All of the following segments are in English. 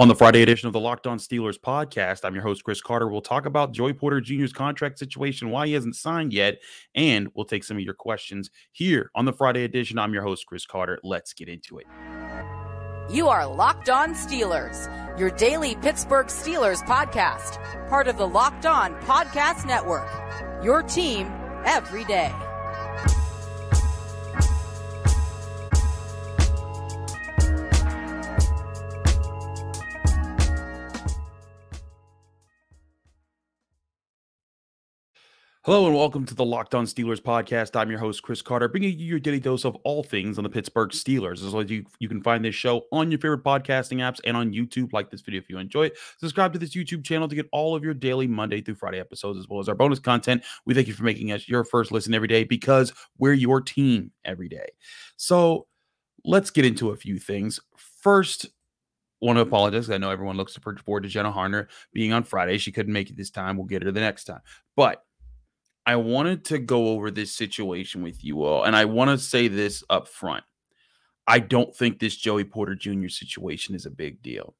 On the Friday edition of the Locked On Steelers podcast, I'm your host, Chris Carter. We'll talk about Joey Porter Jr.'s contract situation, why he hasn't signed yet, and we'll take some of your questions here on the Friday edition. I'm your host, Chris Carter. Let's get into it. You are Locked On Steelers, your daily Pittsburgh Steelers podcast, part of the Locked On Podcast Network. Your team every day. Hello and welcome to the Locked On Steelers podcast. I'm your host, Chris Carter, bringing you your daily dose of all things on the Pittsburgh Steelers. As well as you, you can find this show on your favorite podcasting apps and on YouTube. Like this video if you enjoy it. Subscribe to this YouTube channel to get all of your daily Monday through Friday episodes, as well as our bonus content. We thank you for making us your first listen every day because we're your team every day. So let's get into a few things. First, want to apologize. I know everyone looks forward to Jenna Harner being on Friday. She couldn't make it this time. We'll get her the next time. But I wanted to go over this situation with you all, and I want to say this up front. I don't think this Joey Porter Jr. situation is a big deal.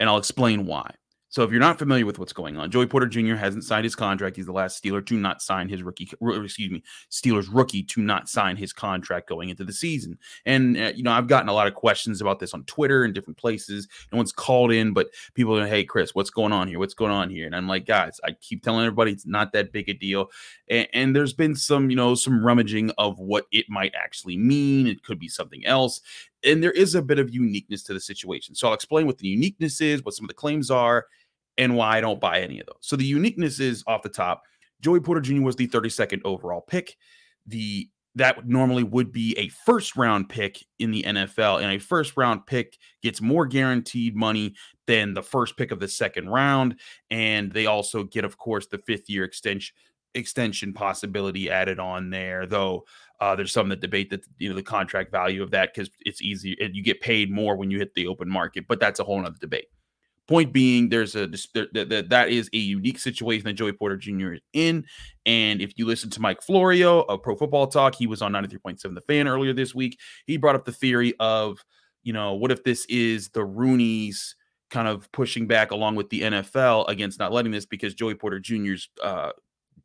And I'll explain why. So if you're not familiar with what's going on, Joey Porter Jr. hasn't signed his contract. He's the last Steeler to not sign his rookie, excuse me, Steelers rookie to not sign his contract going into the season. And uh, you know, I've gotten a lot of questions about this on Twitter and different places. No one's called in, but people are, like, hey, Chris, what's going on here? What's going on here? And I'm like, guys, I keep telling everybody it's not that big a deal. And, and there's been some, you know, some rummaging of what it might actually mean. It could be something else and there is a bit of uniqueness to the situation. So I'll explain what the uniqueness is, what some of the claims are, and why I don't buy any of those. So the uniqueness is off the top. Joey Porter Jr. was the 32nd overall pick. The that normally would be a first round pick in the NFL, and a first round pick gets more guaranteed money than the first pick of the second round. And they also get, of course, the fifth year extension extension possibility added on there, though uh, there's some that debate that you know the contract value of that because it's easy and you get paid more when you hit the open market, but that's a whole other debate. Point being, there's a that that is a unique situation that Joey Porter Jr. is in, and if you listen to Mike Florio of Pro Football Talk, he was on 93.7 The Fan earlier this week. He brought up the theory of, you know, what if this is the Rooney's kind of pushing back along with the NFL against not letting this because Joey Porter Jr.'s uh,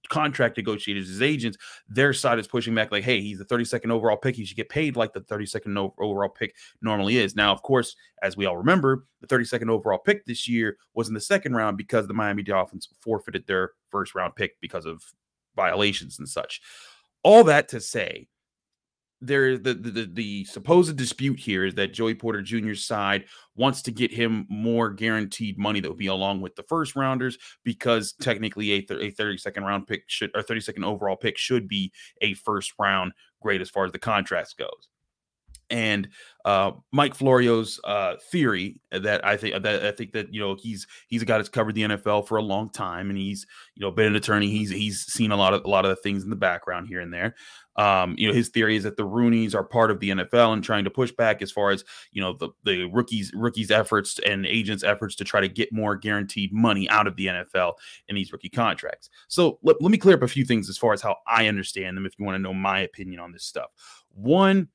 contract negotiators, his agents, their side is pushing back like, hey, he's the 32nd overall pick. He should get paid like the 32nd overall pick normally is. Now, of course, as we all remember, the 32nd overall pick this year was in the second round because the Miami Dolphins forfeited their first round pick because of violations and such. All that to say, there the, the the supposed dispute here is that Joey Porter Jr.'s side wants to get him more guaranteed money that would be along with the first rounders because technically a, th- a 32nd round pick should or 32nd overall pick should be a first round grade as far as the contract goes. And uh, Mike Florio's uh, theory that I think that I think that you know he's he's a guy that's covered the NFL for a long time and he's you know been an attorney. He's he's seen a lot of a lot of the things in the background here and there. Um, you know, his theory is that the Rooneys are part of the NFL and trying to push back as far as you know the the rookies rookies efforts and agents efforts to try to get more guaranteed money out of the NFL in these rookie contracts. So let, let me clear up a few things as far as how I understand them. If you want to know my opinion on this stuff, one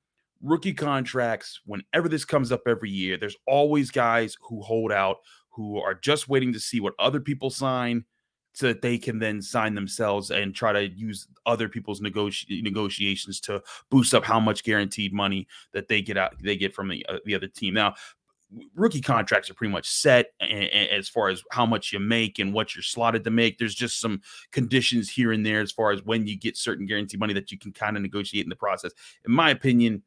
rookie contracts. Whenever this comes up every year, there's always guys who hold out who are just waiting to see what other people sign so that they can then sign themselves and try to use other people's negoti- negotiations to boost up how much guaranteed money that they get out they get from the, uh, the other team. Now, rookie contracts are pretty much set as far as how much you make and what you're slotted to make. There's just some conditions here and there as far as when you get certain guaranteed money that you can kind of negotiate in the process. In my opinion,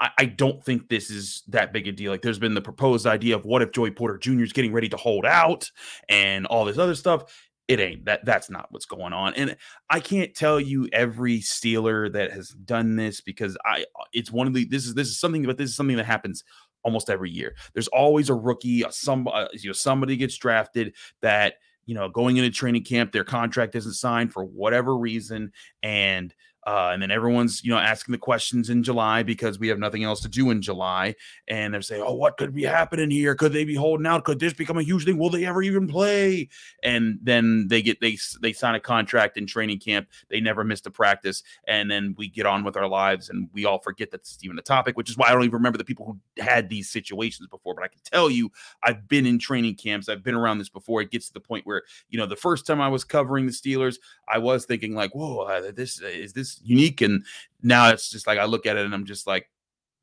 I, I don't think this is that big a deal. Like, there's been the proposed idea of what if Joey Porter Jr. is getting ready to hold out and all this other stuff it ain't that that's not what's going on and i can't tell you every steeler that has done this because i it's one of the this is this is something but this is something that happens almost every year. There's always a rookie some uh, you know somebody gets drafted that you know going into training camp their contract isn't signed for whatever reason and Uh, and then everyone's, you know, asking the questions in July because we have nothing else to do in July. And they're saying, oh, what could be happening here? Could they be holding out? Could this become a huge thing? Will they ever even play? And then they get they they sign a contract in training camp. They never missed a practice, and then we get on with our lives, and we all forget that this is even a topic. Which is why I don't even remember the people who had these situations before. But I can tell you, I've been in training camps. I've been around this before. It gets to the point where you know the first time I was covering the Steelers, I was thinking like, whoa, uh, this is this unique. And now it's just like I look at it and I'm just like,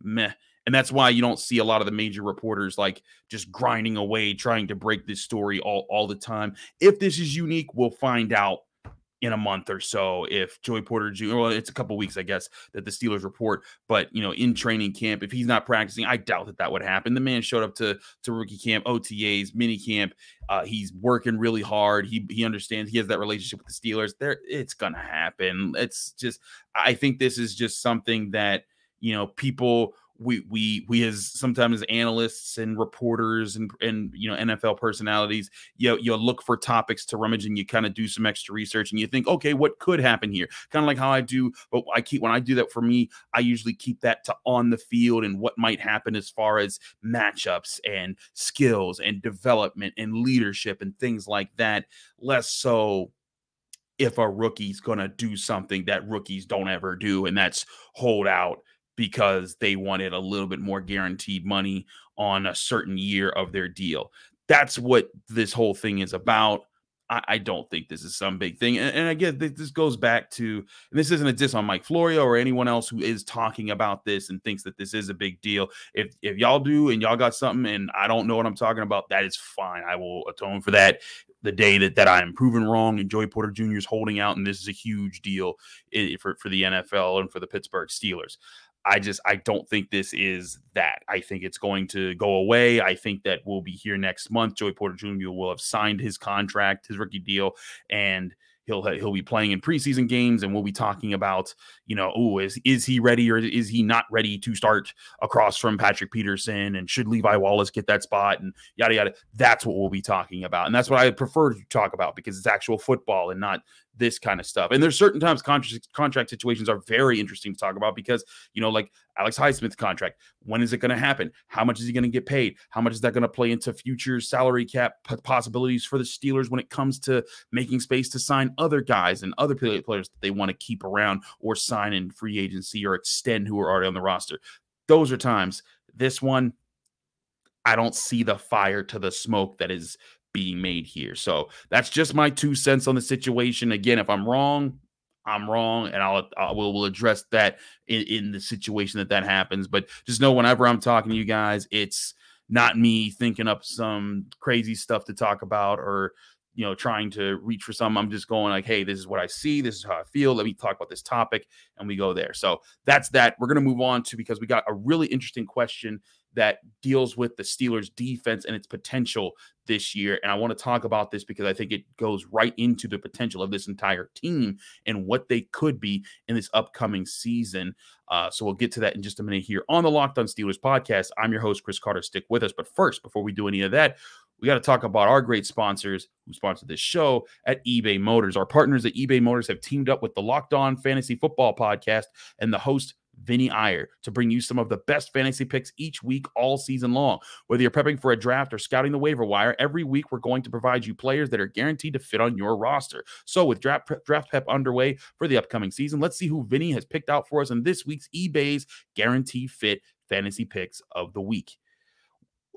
meh. And that's why you don't see a lot of the major reporters like just grinding away trying to break this story all, all the time. If this is unique, we'll find out in a month or so if Joey Porter Jr. Well, it's a couple weeks, I guess, that the Steelers report. But you know, in training camp, if he's not practicing, I doubt that that would happen. The man showed up to to rookie camp, OTAs, mini camp. Uh, he's working really hard. He he understands. He has that relationship with the Steelers. There, it's gonna happen. It's just, I think this is just something that you know people we we we as sometimes analysts and reporters and and you know NFL personalities you you look for topics to rummage and you kind of do some extra research and you think okay what could happen here? Kind of like how I do but I keep when I do that for me I usually keep that to on the field and what might happen as far as matchups and skills and development and leadership and things like that. Less so if a rookie's going to do something that rookies don't ever do and that's hold out because they wanted a little bit more guaranteed money on a certain year of their deal. That's what this whole thing is about. I, I don't think this is some big thing. And, and again, this, this goes back to, and this isn't a diss on Mike Florio or anyone else who is talking about this and thinks that this is a big deal. If if y'all do and y'all got something and I don't know what I'm talking about, that is fine. I will atone for that the day that, that I'm proven wrong and Joey Porter Jr. is holding out, and this is a huge deal eh, for, for the NFL and for the Pittsburgh Steelers. I just I don't think this is that. I think it's going to go away. I think that we'll be here next month. Joey Porter Jr. will have signed his contract, his rookie deal, and he'll he'll be playing in preseason games, and we'll be talking about you know, oh, is is he ready or is he not ready to start across from Patrick Peterson, and should Levi Wallace get that spot, and yada yada. That's what we'll be talking about, and that's what I prefer to talk about because it's actual football and not this kind of stuff. And there's certain times contract contract situations are very interesting to talk about because you know, like Alex Highsmith's contract. When is it going to happen? How much is he going to get paid? How much is that going to play into future salary cap possibilities for the Steelers when it comes to making space to sign other guys and other players that they want to keep around or sign in free agency or extend who are already on the roster? Those are times. This one, I don't see the fire to the smoke that is being made here. So that's just my two cents on the situation. Again, if I'm wrong, I'm wrong, and I'll I will address that in, in the situation that that happens. But just know whenever I'm talking to you guys, it's not me thinking up some crazy stuff to talk about or you know trying to reach for some i'm just going like hey this is what i see this is how i feel let me talk about this topic and we go there so that's that we're going to move on to because we got a really interesting question that deals with the Steelers defense and its potential this year. And I want to talk about this because I think it goes right into the potential of this entire team and what they could be in this upcoming season. Uh, so we'll get to that in just a minute here on the Locked On Steelers podcast. I'm your host, Chris Carter. Stick with us. But first, before we do any of that, we got to talk about our great sponsors who sponsor this show at eBay Motors. Our partners at eBay Motors have teamed up with the Locked On Fantasy Football podcast and the host Vinny Iyer to bring you some of the best fantasy picks each week, all season long. Whether you're prepping for a draft or scouting the waiver wire, every week we're going to provide you players that are guaranteed to fit on your roster. So, with draft draft prep underway for the upcoming season, let's see who Vinny has picked out for us in this week's eBay's Guarantee Fit Fantasy Picks of the Week.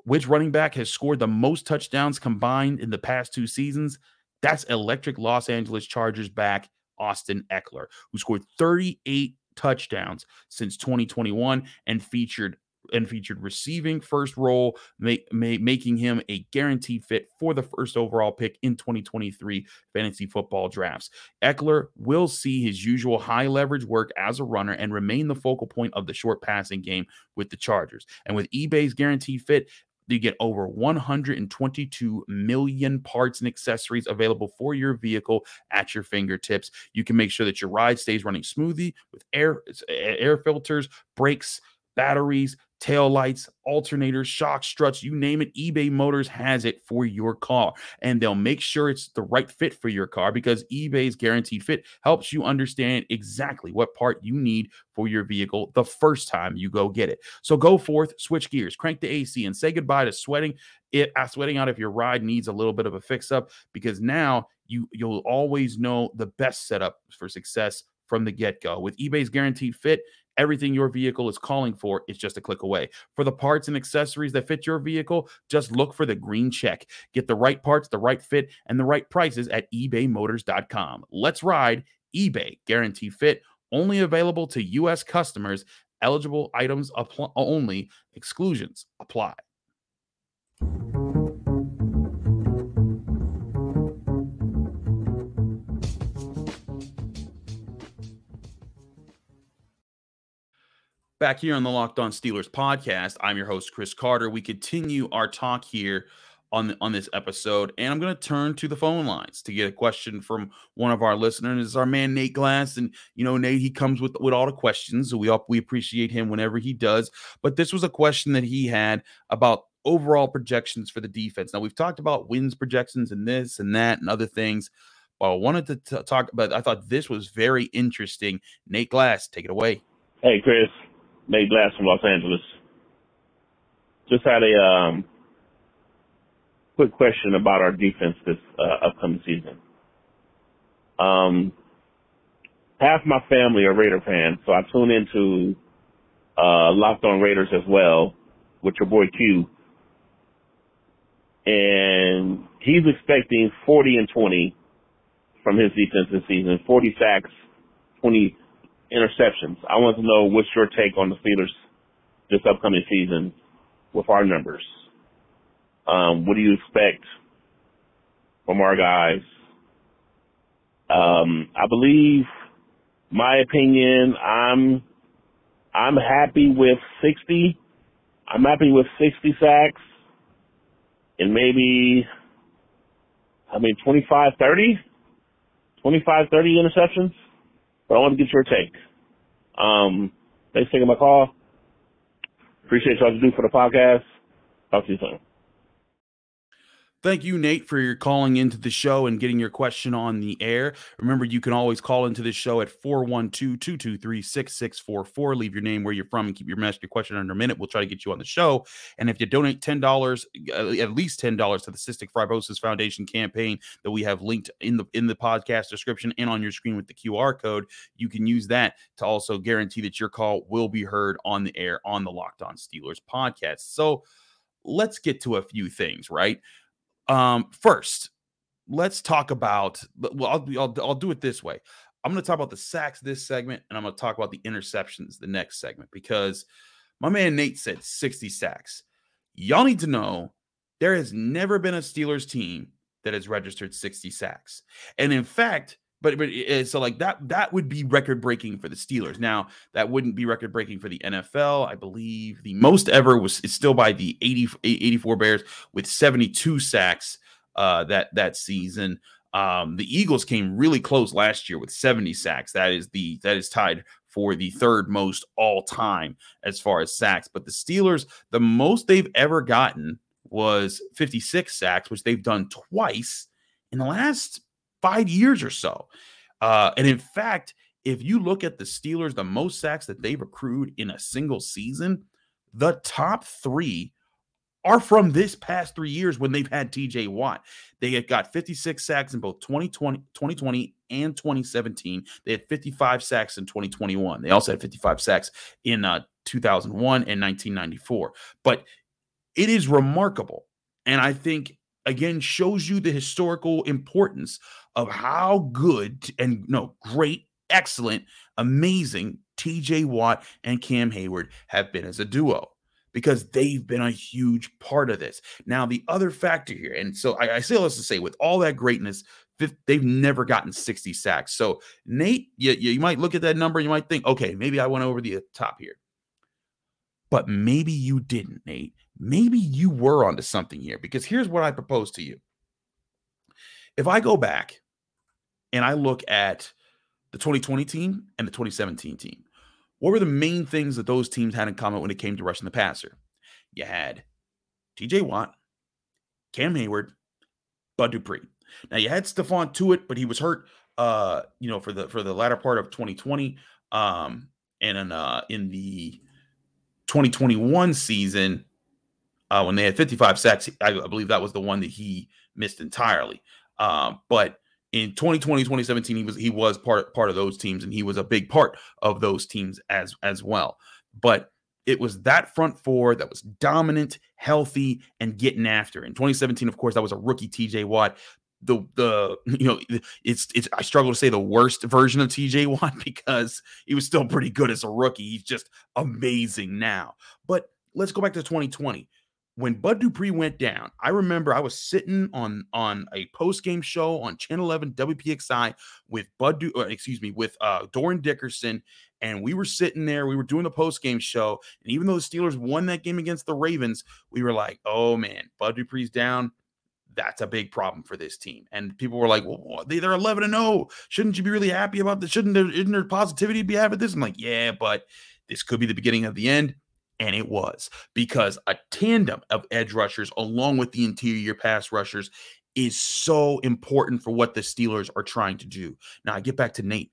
Which running back has scored the most touchdowns combined in the past two seasons? That's electric Los Angeles Chargers back Austin Ekeler, who scored 38 touchdowns since 2021 and featured and featured receiving first role, make, make, making him a guaranteed fit for the first overall pick in 2023 fantasy football drafts. Ekeler will see his usual high leverage work as a runner and remain the focal point of the short passing game with the Chargers. And with eBay's guaranteed fit, you get over 122 million parts and accessories available for your vehicle at your fingertips. You can make sure that your ride stays running smoothly with air air filters, brakes, batteries, tail lights, alternators, shock struts, you name it, eBay Motors has it for your car. And they'll make sure it's the right fit for your car because eBay's guaranteed fit helps you understand exactly what part you need for your vehicle the first time you go get it. So go forth, switch gears, crank the AC, and say goodbye to sweating it uh, sweating out if your ride needs a little bit of a fix up because now you you'll always know the best setup for success from the get-go. With eBay's guaranteed fit, Everything your vehicle is calling for is just a click away. For the parts and accessories that fit your vehicle, just look for the green check. Get the right parts, the right fit, and the right prices at ebaymotors.com. Let's ride eBay Guarantee Fit, only available to U.S. customers. Eligible items apply only, exclusions apply. Back here on the Locked On Steelers podcast, I'm your host Chris Carter. We continue our talk here on the, on this episode, and I'm going to turn to the phone lines to get a question from one of our listeners. It's our man Nate Glass, and you know Nate, he comes with with all the questions, so we all, we appreciate him whenever he does. But this was a question that he had about overall projections for the defense. Now we've talked about wins projections and this and that and other things. But I wanted to t- talk about. I thought this was very interesting. Nate Glass, take it away. Hey Chris, Nate Glass from Los Angeles. Just had a um, quick question about our defense this uh, upcoming season. Um, half my family are Raider fans, so I tune into uh, Locked On Raiders as well with your boy Q. And he's expecting 40 and 20 from his defense this season, 40 sacks, 20 interceptions. I want to know what's your take on the Steelers this upcoming season with our numbers. Um, what do you expect from our guys? Um, I believe, my opinion, I'm I'm happy with 60. I'm happy with 60 sacks and maybe, I mean, 25, 30, 25, 30 interceptions but I want to get your take. Um, thanks for taking my call. Appreciate y'all to do for the podcast. Talk to you soon. Thank you, Nate, for your calling into the show and getting your question on the air. Remember, you can always call into the show at 412 223 6644. Leave your name, where you're from, and keep your message, your question under a minute. We'll try to get you on the show. And if you donate $10, uh, at least $10 to the Cystic Fibrosis Foundation campaign that we have linked in the in the podcast description and on your screen with the QR code, you can use that to also guarantee that your call will be heard on the air on the Locked On Steelers podcast. So let's get to a few things, right? Um, first, let's talk about. Well, I'll, I'll, I'll do it this way. I'm going to talk about the sacks this segment, and I'm going to talk about the interceptions the next segment because my man Nate said 60 sacks. Y'all need to know there has never been a Steelers team that has registered 60 sacks. And in fact, but but so like that that would be record breaking for the Steelers. Now that wouldn't be record breaking for the NFL. I believe the most ever was is still by the 80, 84 Bears with 72 sacks uh, that that season. Um, the Eagles came really close last year with 70 sacks. That is the that is tied for the third most all time as far as sacks. But the Steelers, the most they've ever gotten was 56 sacks, which they've done twice in the last five years or so. Uh, and in fact, if you look at the Steelers, the most sacks that they've accrued in a single season, the top three are from this past three years when they've had TJ Watt. They got 56 sacks in both 2020, 2020 and 2017. They had 55 sacks in 2021. They also had 55 sacks in uh, 2001 and 1994. But it is remarkable. And I think again shows you the historical importance of how good and no great, excellent, amazing TJ Watt and Cam Heyward have been as a duo because they've been a huge part of this. Now, the other factor here, and so I, I say all this to say, with all that greatness, they've never gotten 60 sacks. So, Nate, you, you might look at that number, and you might think, okay, maybe I went over the uh, top here. But maybe you didn't, Nate. Maybe you were onto something here because here's what I propose to you. If I go back and I look at the 2020 team and the 2017 team, what were the main things that those teams had in common when it came to rushing the passer? You had TJ Watt, Cam Heyward, Bud Dupree. Now you had Stephon Tuitt, but he was hurt uh, you know, for the for the latter part of 2020. Um, and in uh in the 2021 season, uh, when they had 55 sacks, I, I believe that was the one that he missed entirely. Um, but in 2020 2017 he was he was part part of those teams and he was a big part of those teams as as well but it was that front four that was dominant healthy and getting after in 2017 of course that was a rookie tj watt the the you know it's it's I struggle to say the worst version of TJ Watt because he was still pretty good as a rookie. He's just amazing now. But let's go back to 2020 when Bud Dupree went down, I remember I was sitting on on a post game show on Channel 11 WPXI with Bud, du- uh, excuse me, with uh, Dorin Dickerson, and we were sitting there. We were doing the post game show, and even though the Steelers won that game against the Ravens, we were like, "Oh man, Bud Dupree's down." That's a big problem for this team. And people were like, well, they, they're 11 and 0. Shouldn't you be really happy about this? Shouldn't there, isn't there positivity to be having this? I'm like, yeah, but this could be the beginning of the end. And it was because a tandem of edge rushers along with the interior pass rushers is so important for what the Steelers are trying to do. Now I get back to Nate.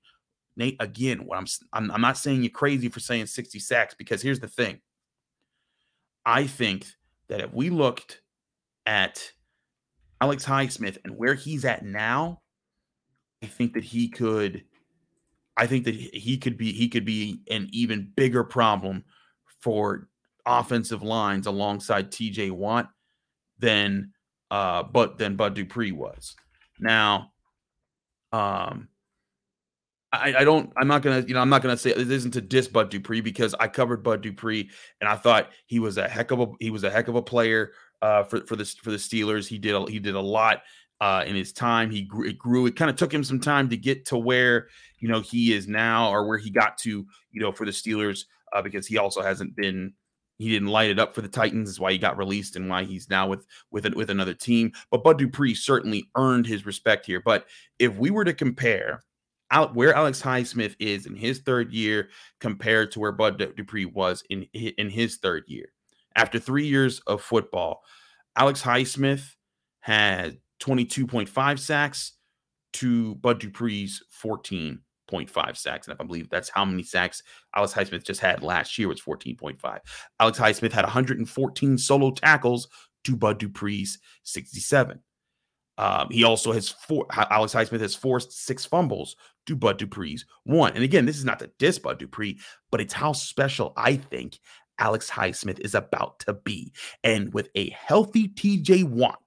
Nate, again, what I'm, I'm I'm not saying you're crazy for saying 60 sacks because here's the thing. I think that if we looked at Alex Highsmith and where he's at now, I think that he could I think that he could be he could be an even bigger problem for offensive lines alongside TJ Watt than uh but than Bud Dupree was. Now um I, I don't I'm not gonna you know I'm not gonna say this isn't to diss Bud Dupree because I covered Bud Dupree and I thought he was a heck of a he was a heck of a player uh for for this for the Steelers. He did a, he did a lot uh, in his time. He grew, it grew. It kind of took him some time to get to where you know he is now, or where he got to, you know, for the Steelers uh, because he also hasn't been he didn't light it up for the Titans. Is why he got released and why he's now with with it with another team. But Bud Dupree certainly earned his respect here. But if we were to compare out where Alex Highsmith is in his third year compared to where Bud Dupree was in in his third year, after three years of football, Alex Highsmith had 22.5 sacks to Bud Dupree's 14 14.5 sacks. And I believe that's how many sacks Alex Highsmith just had last year was 14.5. Alex Highsmith had 114 solo tackles to Bud Dupree's 67. Um, he also has four. Alex Highsmith has forced six fumbles to Bud Dupree's one. And again, this is not to diss Bud Dupree, but it's how special I think Alex Highsmith is about to be. And with a healthy TJ Watt,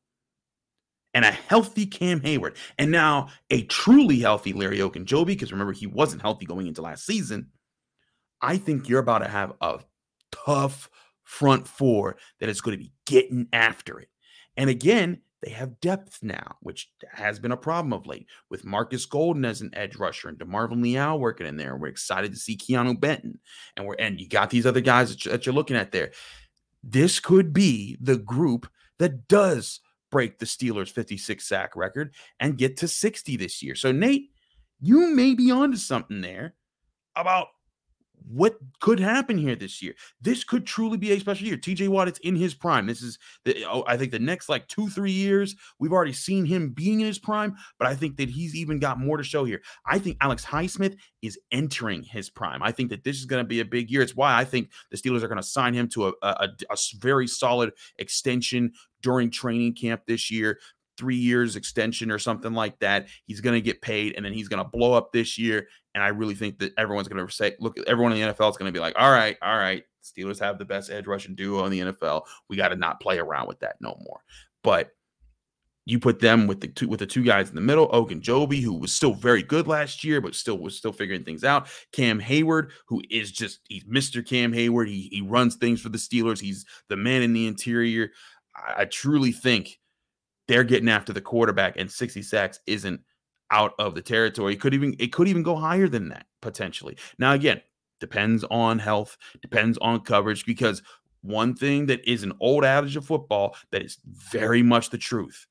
and a healthy Cam Heyward, and now a truly healthy Larry Ogunjobi, because remember, he wasn't healthy going into last season. I think you're about to have a tough front four that is going to be getting after it. And again, they have depth now, which has been a problem of late with Marcus Golden as an edge rusher and DeMarvin Leal working in there. We're excited to see Keanu Benton, and we're and you got these other guys that you're looking at there. This could be the group that does break the Steelers' 56 sack record and get to 60 this year. So, Nate, you may be onto something there about what could happen here this year. This could truly be a special year. TJ Watt, it's in his prime. This is, the, oh, I think, the next like two, three years, we've already seen him being in his prime, but I think that he's even got more to show here. I think Alex Highsmith is entering his prime. I think that this is going to be a big year. It's why I think the Steelers are going to sign him to a, a, a very solid extension during training camp this year three years extension or something like that. He's going to get paid and then he's going to blow up this year. And I really think that everyone's going to say, look, everyone in the NFL is going to be like, all right, all right, Steelers have the best edge rushing duo in the NFL. We got to not play around with that no more. But you put them with the two with the two guys in the middle, Ogunjobi, who was still very good last year, but still was still figuring things out. Cam Heyward, who is just he's Mr. Cam Heyward. He he runs things for the Steelers. He's the man in the interior. I, truly think they're getting after the quarterback, and 60 sacks isn't out of the territory. It could even it could even go higher than that potentially. Now again, depends on health, depends on coverage because one thing that is an old adage of football that is very much the truth.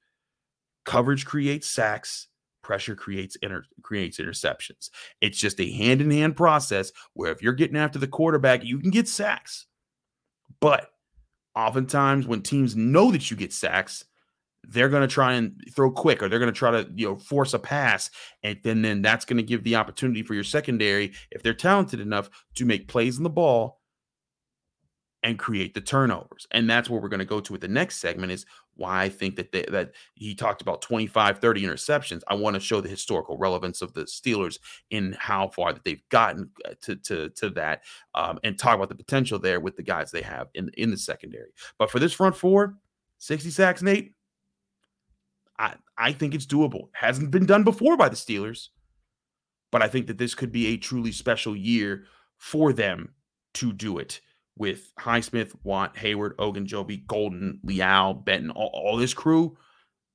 Coverage creates sacks, pressure creates inter- creates interceptions. It's just a hand in hand process where if you're getting after the quarterback, you can get sacks. But oftentimes when teams know that you get sacks, they're going to try and throw quick or they're going to try to you know force a pass and then then that's going to give the opportunity for your secondary if they're talented enough to make plays in the ball and create the turnovers. And that's where we're going to go to with the next segment is why I think that they, that he talked about 25 30 interceptions. I want to show the historical relevance of the Steelers in how far that they've gotten uh, to to to that um, and talk about the potential there with the guys they have in in the secondary. But for this front four, 60 sacks, Nate, I I think it's doable. Hasn't been done before by the Steelers. But I think that this could be a truly special year for them to do it with Highsmith, Watt, Heyward, Ogunjobi, Golden, Leal, Benton, all, all this crew,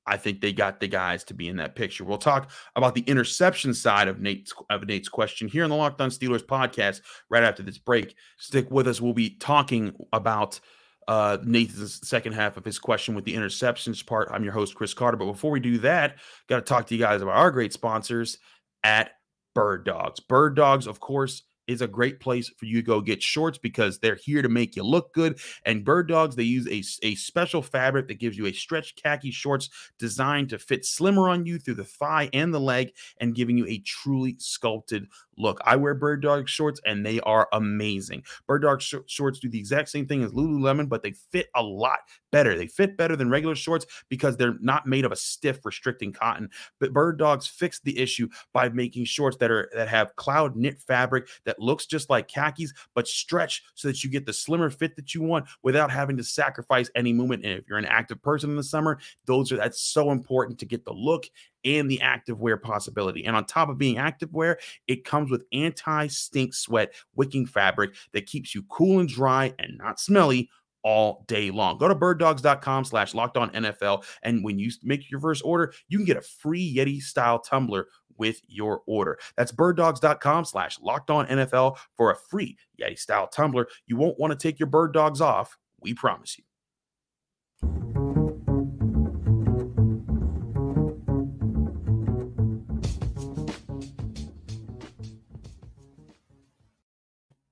I think they got the guys to be in that picture. We'll talk about the interception side of Nate's of Nate's question here on the Locked On Steelers podcast right after this break. Stick with us. We'll be talking about uh, Nathan's second half of his question with the interceptions part. I'm your host, Chris Carter. But before we do that, got to talk to you guys about our great sponsors at Bird Dogs. Bird Dogs, of course, is a great place for you to go get shorts because they're here to make you look good. And Bird Dogs, they use a, a special fabric that gives you a stretch khaki shorts designed to fit slimmer on you through the thigh and the leg and giving you a truly sculpted look. I wear Bird Dog shorts and they are amazing. Bird Dog sh- shorts do the exact same thing as Lululemon, but they fit a lot better. They fit better than regular shorts because they're not made of a stiff restricting cotton. But Bird Dogs fixed the issue by making shorts that are that have cloud knit fabric that looks just like khakis but stretch so that you get the slimmer fit that you want without having to sacrifice any movement. And if you're an active person in the summer, those are that's so important to get the look and the active wear possibility. And on top of being active wear, it comes with anti stink sweat wicking fabric that keeps you cool and dry and not smelly all day long. Go to birddogs.com slash locked on NFL. And when you make your first order, you can get a free Yeti style tumbler with your order. That's birddogs.com slash locked on NFL for a free Yeti style tumbler. You won't want to take your bird dogs off. We promise you.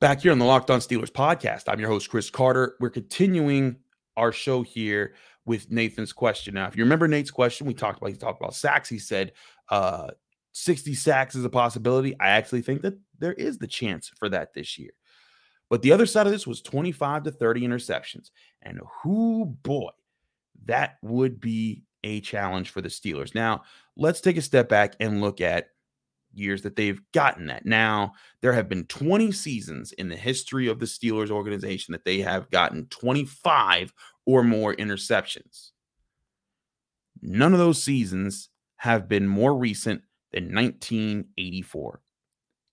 Back here on the Locked On Steelers podcast, I'm your host, Chris Carter. We're continuing our show here with Nathan's question. Now, if you remember Nate's question, we talked about he talked about sacks. He said uh, 60 sacks is a possibility. I actually think that there is the chance for that this year. But the other side of this was 25 to 30 interceptions. And who boy, that would be a challenge for the Steelers. Now, let's take a step back and look at years that they've gotten that. Now, there have been 20 seasons in the history of the Steelers organization that they have gotten 25 or more interceptions. None of those seasons have been more recent than 1984.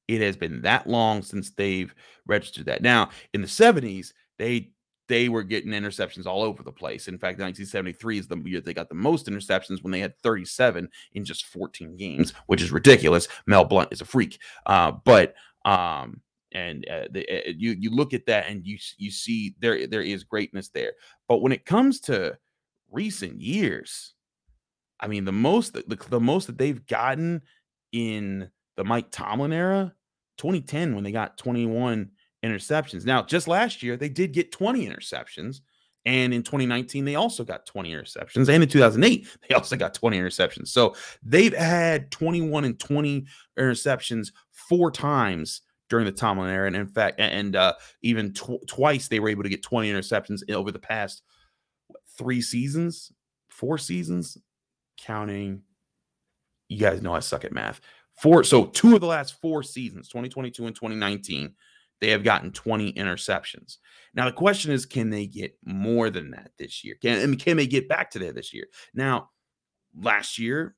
It has been that long since they've registered that. Now, in the 70s, they they were getting interceptions all over the place. In fact, 1973 is the year they got the most interceptions when they had 37 in just 14 games, which is ridiculous. Mel Blount is a freak. Uh, but um, and uh, the, uh, you you look at that and you you see there there is greatness there. But when it comes to recent years, I mean the most the, the most that they've gotten in the Mike Tomlin era, 2010 when they got 21 interceptions. Now, just last year, they did get 20 interceptions. And in 2019, they also got 20 interceptions. And in 2008, they also got 20 interceptions. So they've had 21 and 20 interceptions four times during the Tomlin era. And in fact, and uh, even tw- twice they were able to get 20 interceptions over the past three seasons, four seasons, counting. You guys know I suck at math. Four. So two of the last four seasons, 2022 and 2019 they have gotten 20 interceptions. Now the question is, can they get more than that this year? Can I mean, can they get back to that this year? Now, last year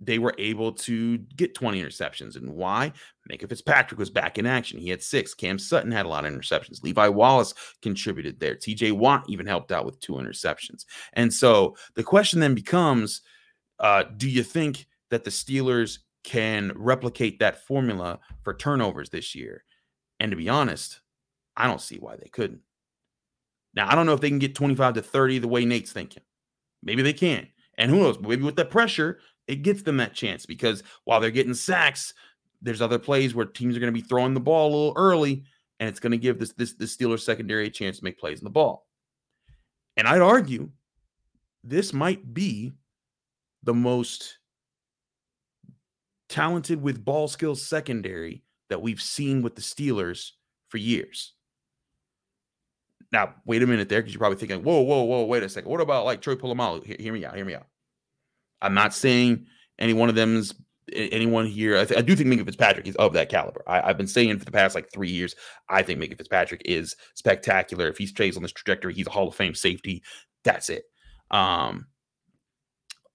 they were able to get 20 interceptions. And why? Minkah Fitzpatrick was back in action. He had six. Cam Sutton had a lot of interceptions. Levi Wallace contributed there. TJ Watt even helped out with two interceptions. And so the question then becomes uh, do you think that the Steelers can replicate that formula for turnovers this year? And to be honest, I don't see why they couldn't. Now, I don't know if they can get 25 to 30 the way Nate's thinking. Maybe they can. And who knows? Maybe with that pressure, It gets them that chance because while they're getting sacks, there's other plays where teams are going to be throwing the ball a little early, and it's going to give this this the Steelers secondary a chance to make plays in the ball. And I'd argue this might be the most talented with ball skills secondary that we've seen with the Steelers for years. Now, wait a minute there, because you're probably thinking, whoa, whoa, whoa, wait a second. What about like Troy Polamalu? Hear, hear me out. Hear me out. I'm not saying any one of them's anyone here. I, th- I do think Minkah Fitzpatrick is of that caliber. I, have been saying for the past like three years, I think Minkah Fitzpatrick is spectacular. If he stays on this trajectory, he's a Hall of Fame safety. That's it. Um,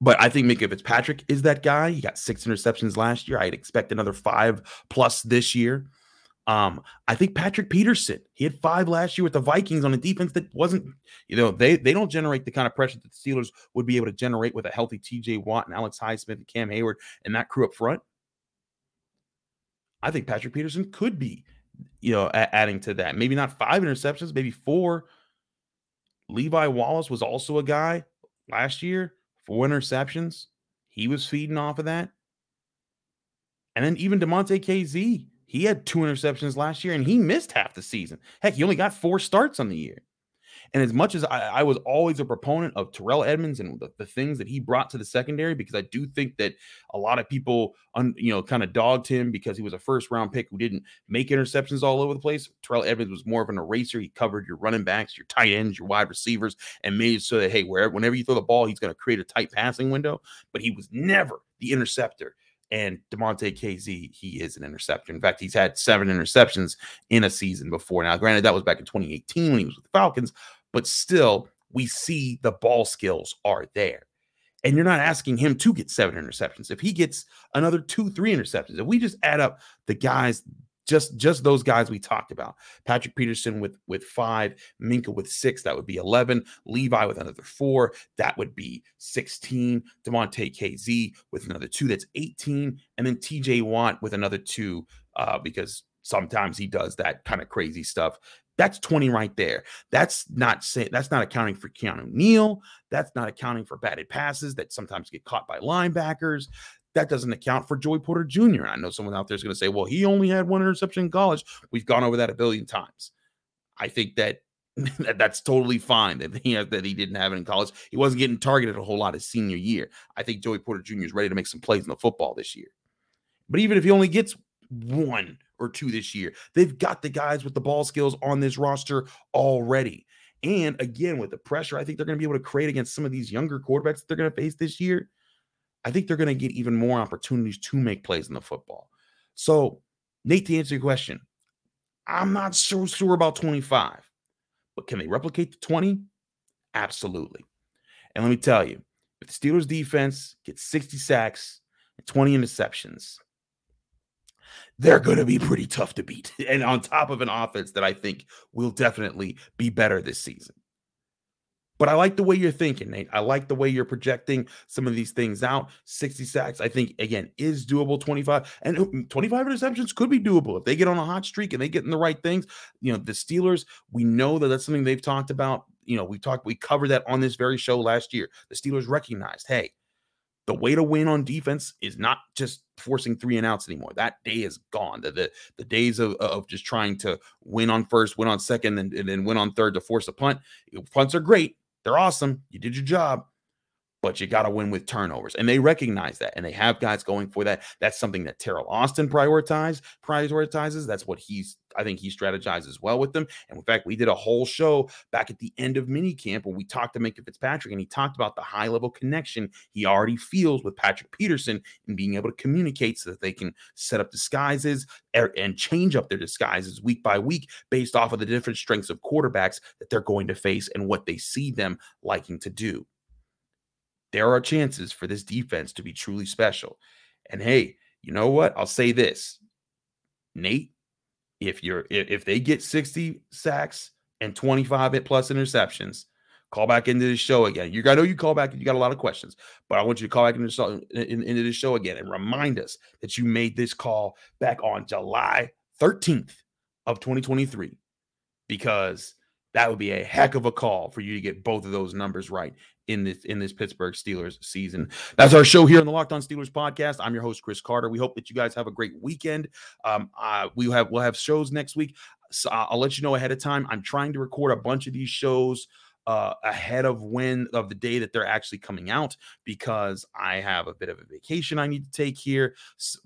but I think Minkah Fitzpatrick is that guy. He got six interceptions last year. I'd expect another five plus this year. Um, I think Patrick Peterson, he had five last year with the Vikings on a defense that wasn't, you know, they they don't generate the kind of pressure that the Steelers would be able to generate with a healthy TJ Watt and Alex Highsmith and Cam Heyward and that crew up front. I think Patrick Peterson could be, you know, a- adding to that. Maybe not five interceptions, maybe four. Levi Wallace was also a guy last year, four interceptions. He was feeding off of that. And then even Damontae Kazee, he had two interceptions last year and he missed half the season. Heck, he only got four starts on the year. And as much as I, I was always a proponent of Terrell Edmunds and the, the, things that he brought to the secondary, because I do think that a lot of people, un, you know, kind of dogged him because he was a first round pick who didn't make interceptions all over the place. Terrell Edmunds was more of an eraser. He covered your running backs, your tight ends, your wide receivers, and made it so that hey, wherever whenever you throw the ball, he's going to create a tight passing window. But he was never the interceptor. And Damontae Kazee, he is an interceptor. In fact, he's had seven interceptions in a season before. Now, granted, that was back in 2018 when he was with the Falcons, but still, we see the ball skills are there. And you're not asking him to get seven interceptions. If he gets another two, three interceptions, if we just add up the guys just just those guys we talked about. Patrick Peterson with with five, Minkah with six, that would be 11. Levi with another four, that would be 16. Damontae Kazee with another two, that's 18. And then TJ Watt with another two, uh, because sometimes he does that kind of crazy stuff. That's 20 right there. That's not saying that's not accounting for Keanu Neal. That's not accounting for batted passes that sometimes get caught by linebackers. That doesn't account for Joey Porter Jr. I know someone out there is going to say, well, he only had one interception in college. We've gone over that a billion times. I think that that's totally fine that he that he didn't have it in college. He wasn't getting targeted a whole lot his senior year. I think Joey Porter Jr. is ready to make some plays in the football this year. But even if he only gets one or two this year, they've got the guys with the ball skills on this roster already. And again, with the pressure, I think they're going to be able to create against some of these younger quarterbacks that they're going to face this year. I think they're going to get even more opportunities to make plays in the football. So, Nate, to answer your question, I'm not so sure about 25, but can they replicate the 20? Absolutely. And let me tell you, if the Steelers defense gets 60 sacks and 20 interceptions, they're going to be pretty tough to beat. And on top of an offense that I think will definitely be better this season. But I like the way you're thinking, Nate. I like the way you're projecting some of these things out. 60 sacks, I think, again, is doable. 25 and mm, 25 interceptions could be doable if they get on a hot streak and they get in the right things. You know, the Steelers, we know that that's something they've talked about. You know, we talked, we covered that on this very show last year. The Steelers recognized, hey, the way to win on defense is not just forcing three and outs anymore. That day is gone. The the, the days of, of just trying to win on first, win on second, and, and then win on third to force a punt. Punts are great. They're awesome. You did your job, but you got to win with turnovers. And they recognize that. And they have guys going for that. That's something that Teryl Austin prioritize, prioritizes. That's what he's, I think he strategizes well with them. And in fact, we did a whole show back at the end of minicamp where we talked to Minkah Fitzpatrick and he talked about the high level connection he already feels with Patrick Peterson and being able to communicate so that they can set up disguises er, and change up their disguises week by week based off of the different strengths of quarterbacks that they're going to face and what they see them liking to do there are chances for this defense to be truly special. And hey, you know what? I'll say this. Nate, if you're if they get 60 sacks and 25 plus interceptions, call back into the show again. You got know you call back, you got a lot of questions, but I want you to call back into the in, into the show again and remind us that you made this call back on July 13th of 2023 because that would be a heck of a call for you to get both of those numbers right in this in this Pittsburgh Steelers season. That's our show here on the Locked On Steelers podcast. I'm your host Chris Carter. We hope that you guys have a great weekend. Um, uh, we have we'll have shows next week. So I'll let you know ahead of time. I'm trying to record a bunch of these shows uh, ahead of when of the day that they're actually coming out because I have a bit of a vacation I need to take here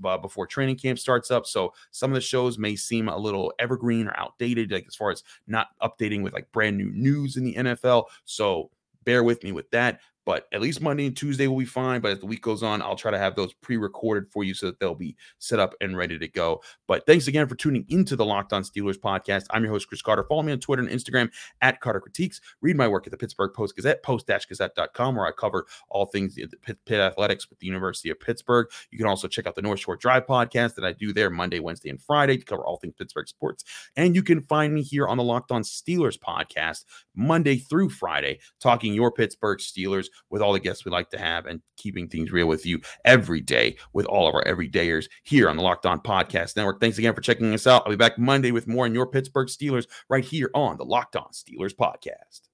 uh, before training camp starts up. So some of the shows may seem a little evergreen or outdated, like as far as not updating with like brand new news in the NFL. So bear with me with that. But at least Monday and Tuesday will be fine. But as the week goes on, I'll try to have those pre recorded for you so that they'll be set up and ready to go. But thanks again for tuning into the Locked On Steelers podcast. I'm your host, Chris Carter. Follow me on Twitter and Instagram at Carter Critiques. Read my work at the Pittsburgh Post Gazette, post gazette.com, where I cover all things Pitt, Pitt Athletics with the University of Pittsburgh. You can also check out the North Shore Drive podcast that I do there Monday, Wednesday, and Friday to cover all things Pittsburgh sports. And you can find me here on the Locked On Steelers podcast Monday through Friday, talking your Pittsburgh Steelers with all the guests we like to have and keeping things real with you every day with all of our everydayers here on the Locked On Podcast Network. Thanks again for checking us out. I'll be back Monday with more on your Pittsburgh Steelers right here on the Locked On Steelers Podcast.